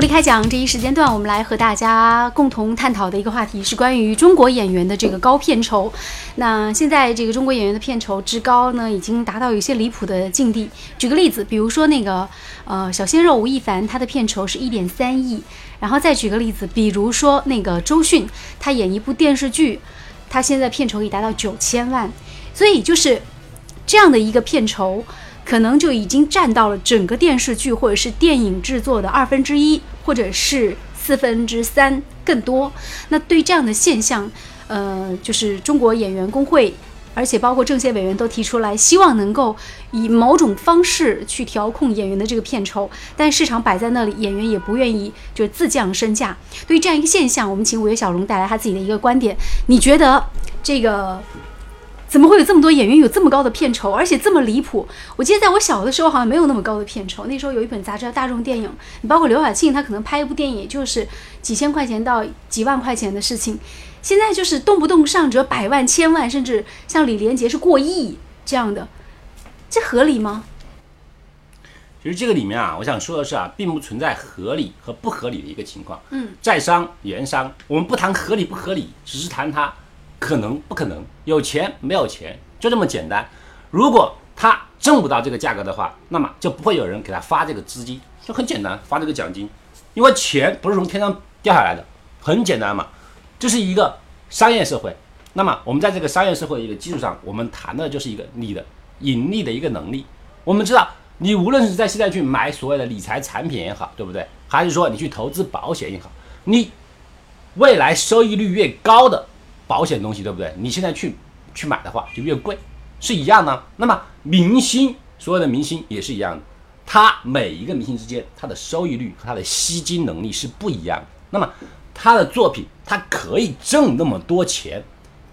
无理开讲这一时间段，我们来和大家共同探讨的一个话题是关于中国演员的这个高片酬。那现在这个中国演员的片酬之高呢，已经达到有些离谱的境地。举个例子，比如说那个呃小鲜肉吴亦凡，他的片酬是一点三亿。然后再举个例子，比如说那个周迅，他演一部电视剧，他现在片酬已达到九千万。所以就是这样的一个片酬。可能就已经占到了整个电视剧或者是电影制作的二分之一，或者是四分之三更多。那对这样的现象，呃，就是中国演员工会，而且包括政协委员都提出来，希望能够以某种方式去调控演员的这个片酬。但市场摆在那里，演员也不愿意就自降身价。对于这样一个现象，我们请五月小龙带来他自己的一个观点。你觉得这个？怎么会有这么多演员有这么高的片酬，而且这么离谱？我记得在我小的时候好像没有那么高的片酬。那时候有一本杂志叫《大众电影》，你包括刘晓庆，她可能拍一部电影也就是几千块钱到几万块钱的事情。现在就是动不动上折百万、千万，甚至像李连杰是过亿这样的，这合理吗？其实这个里面啊，我想说的是啊，并不存在合理和不合理的一个情况。嗯，在商言商，我们不谈合理不合理，只是谈它。可能不可能有钱没有钱就这么简单。如果他挣不到这个价格的话，那么就不会有人给他发这个资金，就很简单发这个奖金，因为钱不是从天上掉下来的，很简单嘛。这是一个商业社会。那么我们在这个商业社会的一个基础上，我们谈的就是一个你的盈利的一个能力。我们知道，你无论是在现在去买所谓的理财产品也好，对不对？还是说你去投资保险也好，你未来收益率越高的。保险东西对不对？你现在去去买的话就越贵，是一样的。那么明星，所有的明星也是一样的，他每一个明星之间，他的收益率和他的吸金能力是不一样的。那么他的作品，他可以挣那么多钱，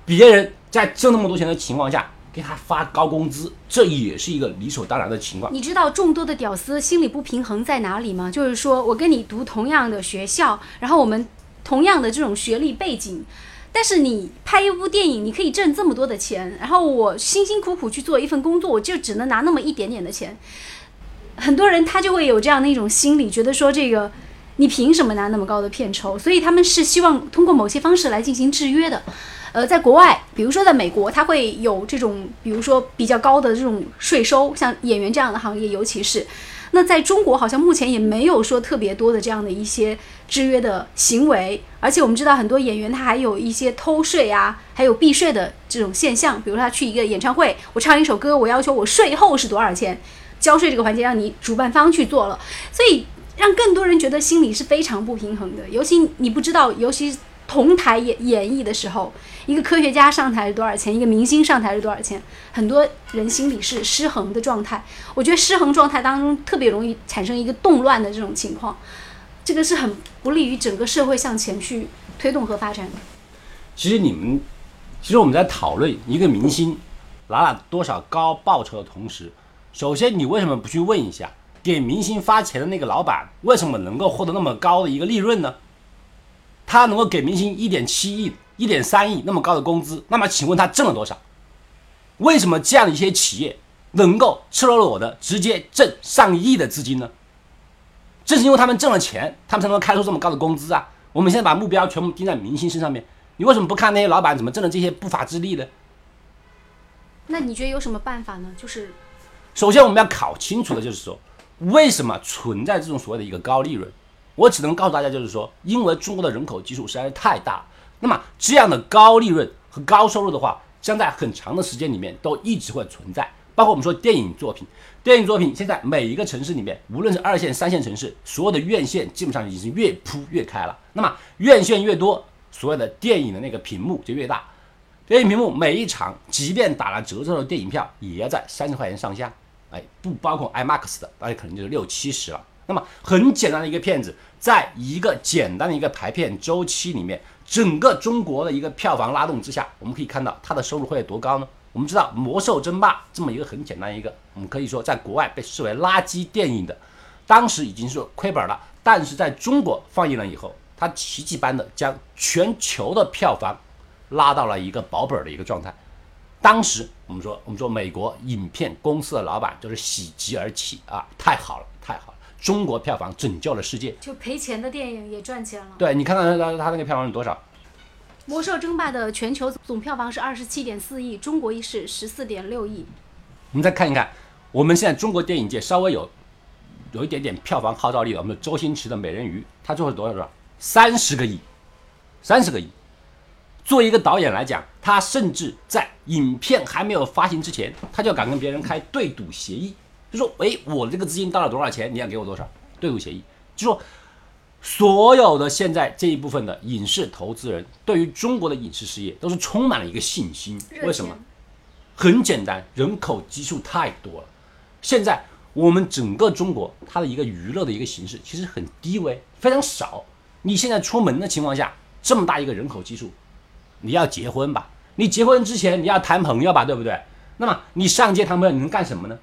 别人在挣那么多钱的情况下给他发高工资，这也是一个理所当然的情况。你知道众多的屌丝心理不平衡在哪里吗？就是说我跟你读同样的学校，然后我们同样的这种学历背景。但是你拍一部电影，你可以挣这么多的钱，然后我辛辛苦苦去做一份工作，我就只能拿那么一点点的钱。很多人他就会有这样的一种心理，觉得说这个你凭什么拿那么高的片酬？所以他们是希望通过某些方式来进行制约的。呃，在国外，比如说在美国，他会有这种，比如说比较高的这种税收，像演员这样的行业，尤其是。那在中国好像目前也没有说特别多的这样的一些制约的行为，而且我们知道很多演员他还有一些偷税啊，还有避税的这种现象。比如他去一个演唱会，我唱一首歌，我要求我税后是多少钱，交税这个环节让你主办方去做了，所以让更多人觉得心里是非常不平衡的。尤其你不知道，尤其同台演演绎的时候。一个科学家上台是多少钱？一个明星上台是多少钱？很多人心里是失衡的状态。我觉得失衡状态当中特别容易产生一个动乱的这种情况，这个是很不利于整个社会向前去推动和发展的。其实你们，其实我们在讨论一个明星拿了多少高报酬的同时，首先你为什么不去问一下，给明星发钱的那个老板为什么能够获得那么高的一个利润呢？他能够给明星一点七亿。一点三亿那么高的工资，那么请问他挣了多少？为什么这样的一些企业能够赤裸裸的直接挣上亿的资金呢？正是因为他们挣了钱，他们才能开出这么高的工资啊！我们现在把目标全部盯在明星身上面，你为什么不看那些老板怎么挣的这些不法之利呢？那你觉得有什么办法呢？就是，首先我们要搞清楚的就是说，为什么存在这种所谓的一个高利润？我只能告诉大家，就是说，因为中国的人口基数实在是太大。那么这样的高利润和高收入的话，将在很长的时间里面都一直会存在。包括我们说电影作品，电影作品现在每一个城市里面，无论是二线、三线城市，所有的院线基本上已经越铺越开了。那么院线越多，所有的电影的那个屏幕就越大。电影屏幕每一场，即便打了折扣的电影票，也要在三十块钱上下。哎，不包括 IMAX 的，那可能就是六七十了。那么很简单的一个片子，在一个简单的一个排片周期里面。整个中国的一个票房拉动之下，我们可以看到它的收入会有多高呢？我们知道《魔兽争霸》这么一个很简单一个，我们可以说在国外被视为垃圾电影的，当时已经是亏本了，但是在中国放映了以后，它奇迹般的将全球的票房拉到了一个保本的一个状态。当时我们说，我们说美国影片公司的老板就是喜极而泣啊，太好了，太好了，中国票房拯救了世界。就赔钱的电影也赚钱了。对你看看他他那个票房是多少？《魔兽争霸》的全球总票房是二十七点四亿，中国是十四点六亿。我们再看一看，我们现在中国电影界稍微有有一点点票房号召力的，我们的周星驰的《美人鱼》，他最后多少多少？三十个亿，三十个亿。作为一个导演来讲，他甚至在影片还没有发行之前，他就敢跟别人开对赌协议，就说：“诶，我这个资金到了多少钱，你要给我多少？”对赌协议，就说所有的现在这一部分的影视投资人，对于中国的影视事业都是充满了一个信心。为什么？很简单，人口基数太多了。现在我们整个中国它的一个娱乐的一个形式其实很低微，非常少。你现在出门的情况下，这么大一个人口基数，你要结婚吧？你结婚之前你要谈朋友吧，对不对？那么你上街谈朋友，你能干什么呢？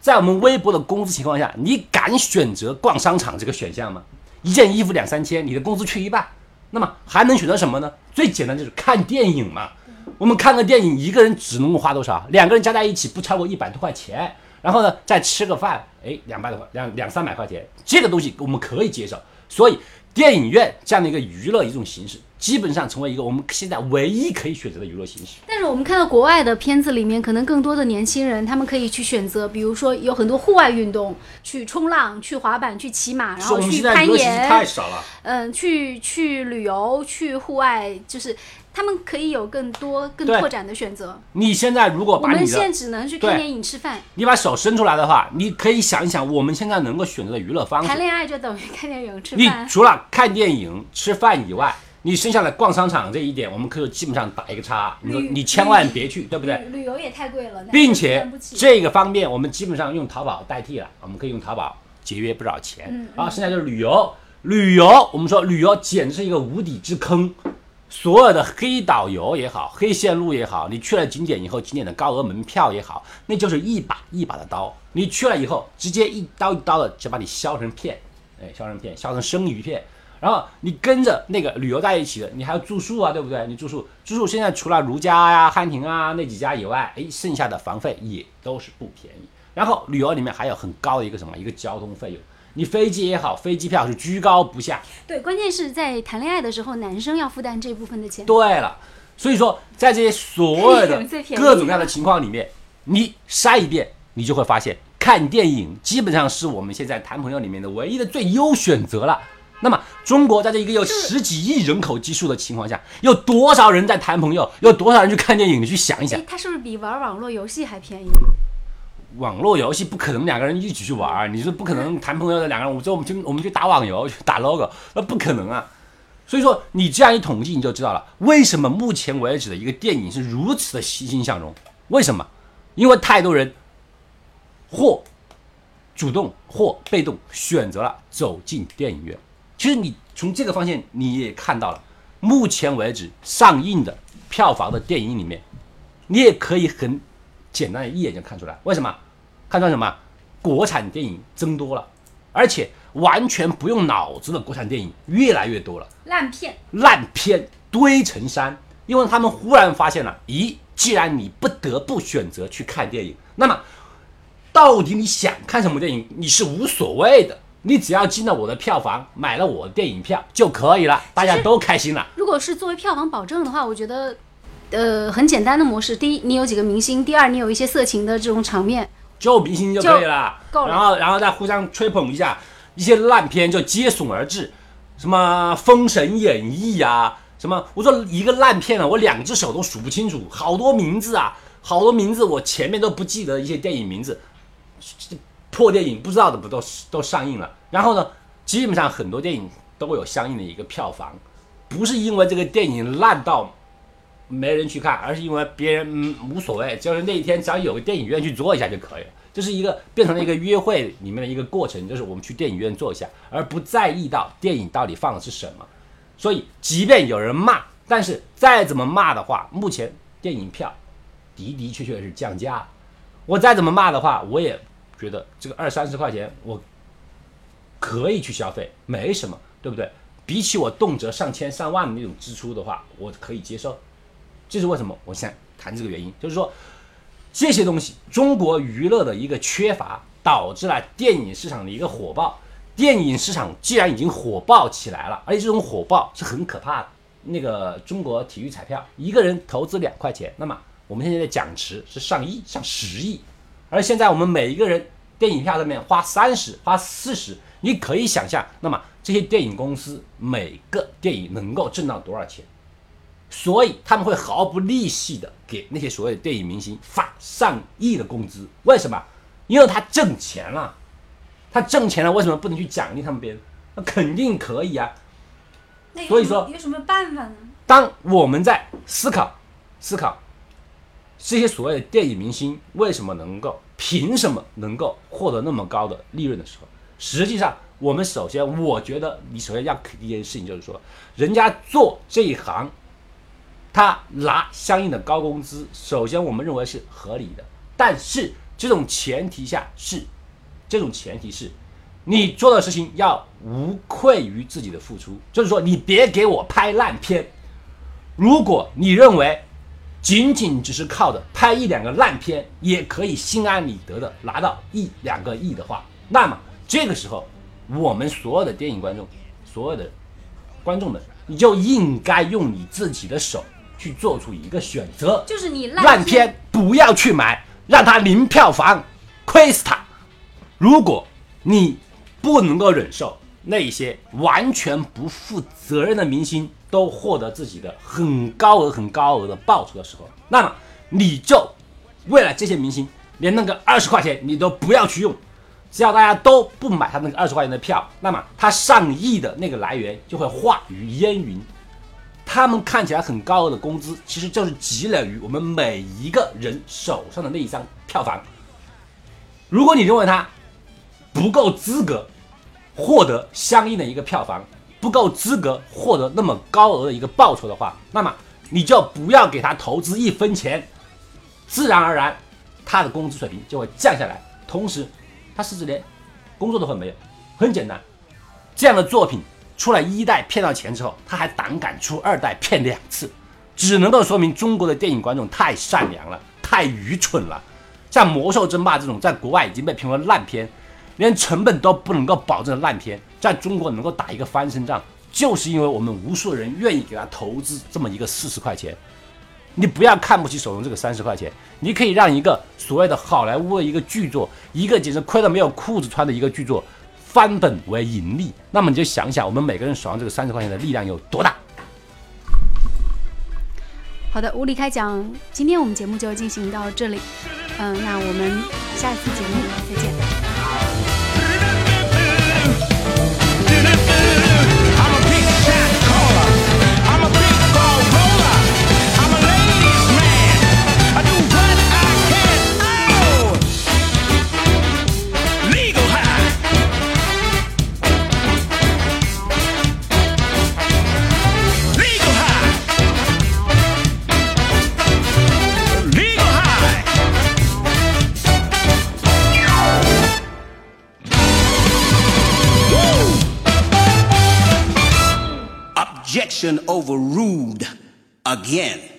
在我们微薄的工资情况下，你敢选择逛商场这个选项吗？一件衣服两三千，你的工资去一半，那么还能选择什么呢？最简单就是看电影嘛。我们看个电影，一个人只能够花多少？两个人加在一起不超过一百多块钱。然后呢，再吃个饭，哎，两百多块，两两三百块钱，这个东西我们可以接受。所以，电影院这样的一个娱乐一种形式，基本上成为一个我们现在唯一可以选择的娱乐形式。但是我们看到国外的片子里面，可能更多的年轻人他们可以去选择，比如说有很多户外运动，去冲浪、去滑板、去骑马，然后去攀现在娱乐形式太岩，少了。嗯，去去旅游、去户外，就是他们可以有更多、更对拓展的选择。你现在如果我们把你的现在只能去看电影、吃饭、你把手伸出来的话，你可以想一想，我们现在能够选择的娱乐方式谈。恋爱，就等于看电影、吃饭你。除了看电影、吃饭以外，你剩下的逛商场这一点，我们可以基本上打一个叉。你说你千万别去，对不对？旅旅游也太贵了，并且这个方面我们基本上用淘宝代替了，我们可以用淘宝节约不少钱。嗯然后剩下就是旅游，旅游我们说旅游简直是一个无底之坑，所有的黑导游也好，黑线路也好，你去了景点以后，景点的高额门票也好，那就是一把一把的刀，你去了以后，直接一刀一刀的就把你削成片，哎，削成片，削成生鱼片。然后你跟着那个旅游在一起的，你还要住宿啊，对不对？你住宿，住宿现在除了如家呀、汉庭啊那几家以外，哎，剩下的房费也都是不便宜。然后旅游里面还有很高的一个什么，一个交通费用，你飞机也好，飞机票是居高不下。对，关键是在谈恋爱的时候，男生要负担这部分的钱。对了，所以说在这些所有的 各种各样的情况里面，你筛一遍，你就会发现，看电影基本上是我们现在谈朋友里面的唯一的最优选择了。那么，中国在这一个有十几亿人口基数的情况下，有多少人在谈朋友？有多少人去看电影？你去想一想哎，，它是不是比玩网络游戏还便宜？网络游戏不可能两个人一起去玩，你说不可能谈朋友的两个人，我说我们去我们去打网游去打 logo，那不可能啊。所以说你这样一统计，你就知道了为什么目前为止的一个电影是如此的欣欣向荣。为什么？因为太多人或主动或被动选择了走进电影院。其实你从这个方向你也看到了，目前为止上映的票房的电影里面，你也可以很简单一眼就看出来，为什么？看出来什么？国产电影增多了，而且完全不用脑子的国产电影越来越多了。烂片，烂片堆成山，因为他们忽然发现了，咦，既然你不得不选择去看电影，那么到底你想看什么电影，你是无所谓的，你只要进了我的票房，买了我的电影票就可以了，大家都开心了。如果是作为票房保证的话，我觉得，呃，很简单的模式。第一，你有几个明星；第二，你有一些色情的这种场面。就明星就可以了，然后然后再互相吹捧一下，一些烂片就接踵而至，什么《封神演义》啊，什么我说一个烂片啊，我两只手都数不清楚，好多名字啊，好多名字我前面都不记得一些电影名字，破电影不知道的不都都上映了，然后呢，基本上很多电影都有相应的一个票房，不是因为这个电影烂到没人去看，而是因为别人无所谓，就是那一天只要有个电影院去坐一下就可以了。这是一个变成了一个约会里面的一个过程，就是我们去电影院坐一下，而不在意到电影到底放的是什么。所以，即便有人骂，但是再怎么骂的话，目前电影票的的确确是降价。我再怎么骂的话，我也觉得这个二三十块钱我可以去消费，没什么，对不对？比起我动辄上千上万的那种支出的话，我可以接受。这是为什么？我想谈这个原因，就是说这些东西，中国娱乐的一个缺乏，导致了电影市场的一个火爆。电影市场既然已经火爆起来了，而且这种火爆是很可怕的。那个中国体育彩票，一个人投资两块钱，那么我们现在的奖池是上亿、上十亿，而现在我们每一个人电影票上面花三十、花四十，你可以想象，那么这些电影公司每个电影能够挣到多少钱？所以他们会毫不利息的给那些所谓的电影明星发上亿的工资，为什么？因为他挣钱了，他挣钱了，为什么不能去奖励他们别人？那肯定可以啊。所以说有什么办法呢？当我们在思考思考这些所谓的电影明星为什么能够、凭什么能够获得那么高的利润的时候，实际上我们首先，我觉得你首先要肯定一件事情，就是说，人家做这一行，他拿相应的高工资，首先我们认为是合理的，但是这种前提下是，这种前提是。你做的事情要无愧于自己的付出，就是说，你别给我拍烂片。如果你认为仅仅只是靠着拍一两个烂片也可以心安理得的拿到一两个亿的话，那么这个时候，我们所有的电影观众，所有的观众们，你就应该用你自己的手去做出一个选择，就是你烂片不要去买，让它零票房，亏死它。如果你不能够忍受那些完全不负责任的明星都获得自己的很高额、很高额的报酬的时候，那么你就为了这些明星，连那个二十块钱你都不要去用。只要大家都不买他那个二十块钱的票，那么他上亿的那个来源就会化于烟云。他们看起来很高额的工资，其实就是积累于我们每一个人手上的那一张票房。如果你认为他不够资格，获得相应的一个票房不够资格获得那么高额的一个报酬的话，那么你就不要给他投资一分钱，自然而然他的工资水平就会降下来，同时他甚至连工作都会没有。很简单，这样的作品出来一代骗到钱之后，他还胆敢出二代骗两次，只能够说明中国的电影观众太善良了，太愚蠢了。像《魔兽争霸》这种在国外已经被评为烂片。连成本都不能够保证的烂片，在中国能够打一个翻身仗，就是因为我们无数人愿意给他投资这么一个四十块钱。你不要看不起手中这个三十块钱，你可以让一个所谓的好莱坞的一个剧作，一个简直亏得没有裤子穿的一个剧作，翻本为盈利。那么你就想想，我们每个人手上这个三十块钱的力量有多大？好的，无理开讲，今天我们节目就进行到这里。嗯，那我们下一次节目再见。Objection overruled again.